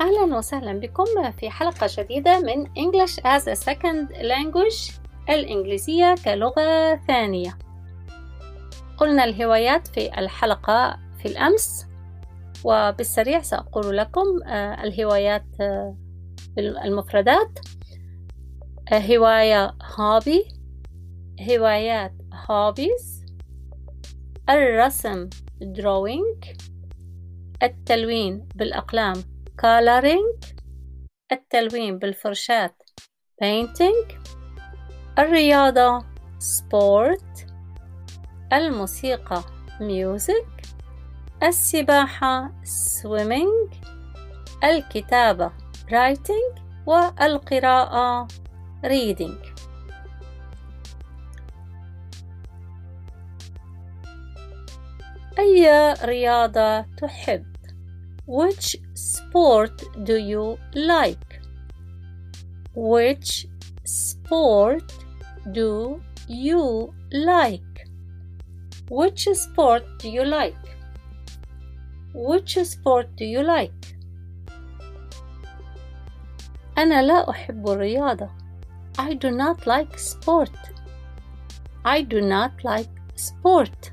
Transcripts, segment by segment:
أهلا وسهلا بكم في حلقة جديدة من English as a Second Language الإنجليزية كلغة ثانية. قلنا الهوايات في الحلقة في الأمس وبالسريع سأقول لكم آه، الهوايات آه، المفردات. آه، هواية هوبي هوايات hobbies الرسم drawing التلوين بالأقلام coloring التلوين بالفرشاة painting الرياضة sport الموسيقى music السباحة swimming الكتابة writing والقراءة reading. أي رياضة تحب؟ Which sport do you like? Which sport do you like? Which sport do you like? Which sport do you like? أنا لا أحب الرياضة. I do not like sport. I do not like sport.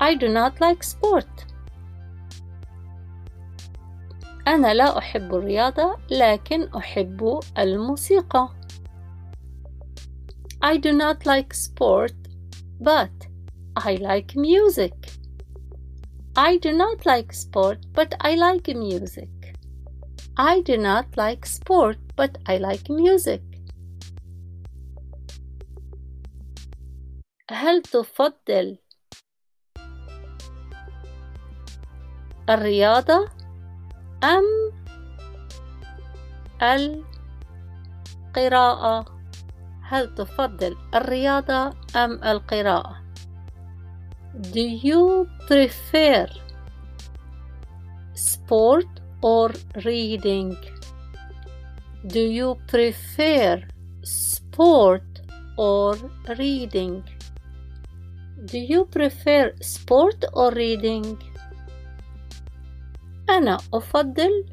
I do not like sport. أنا لا أحب الرياضة لكن أحب الموسيقى. I do not like sport but I like music. I do not like sport but I like music. I do not like sport but I like music. هل تفضل الرياضة أم القراءة هل تفضل الرياضة أم القراءة Do you prefer sport or reading Do you prefer sport or reading Do you prefer sport or reading أنا أفضل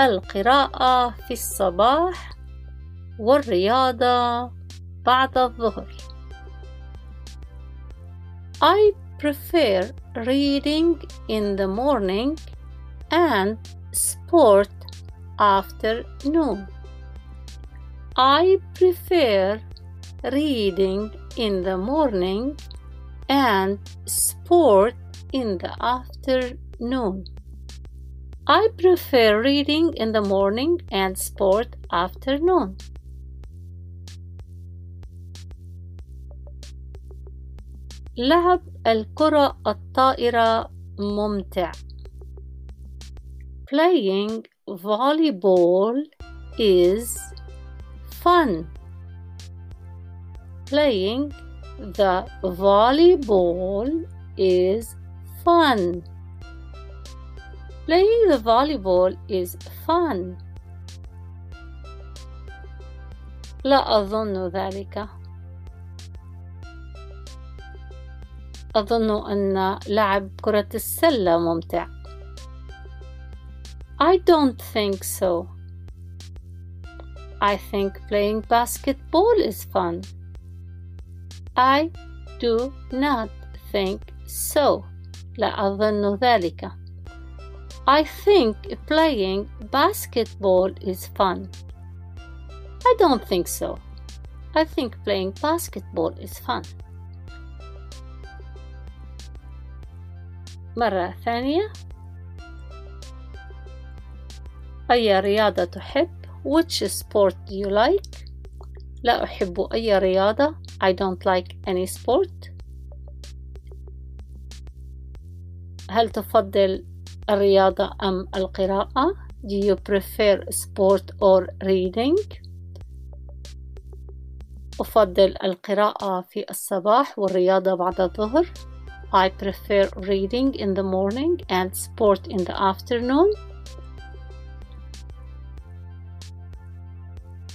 القراءة في الصباح والرياضة بعد الظهر. I prefer reading in the morning and sport afternoon. I prefer reading in the morning and sport in the afternoon. I prefer reading in the morning and sport afternoon. لعب الكرة الطائرة ممتع. Playing volleyball is fun. Playing the volleyball is fun. Playing the volleyball is fun. لا أظن ذلك. أظن أن لعب كرة السلة ممتع. I don't think so. I think playing basketball is fun. I do not think so. لا أظن ذلك. I think playing basketball is fun. I don't think so. I think playing basketball is fun. مرة ثانية أي رياضة تحب؟ Which sport do you like? لا أحب أي رياضة I don't like any sport هل تفضل الرياضة أم القراءة Do you prefer sport or reading أفضل القراءة في الصباح والرياضة بعد الظهر I prefer reading in the morning and sport in the afternoon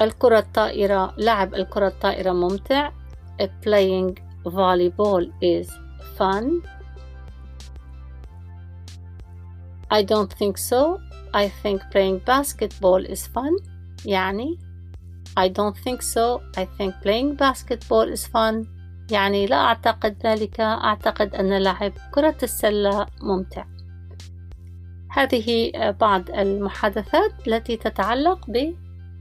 الكرة الطائرة لعب الكرة الطائرة ممتع Playing volleyball is fun I don't think so. I think playing basketball is fun. يعني I don't think so. I think playing basketball is fun. يعني لا أعتقد ذلك. أعتقد أن لعب كرة السلة ممتع. هذه بعض المحادثات التي تتعلق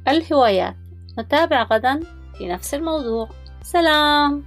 بالهوايات. نتابع غدا في نفس الموضوع. سلام!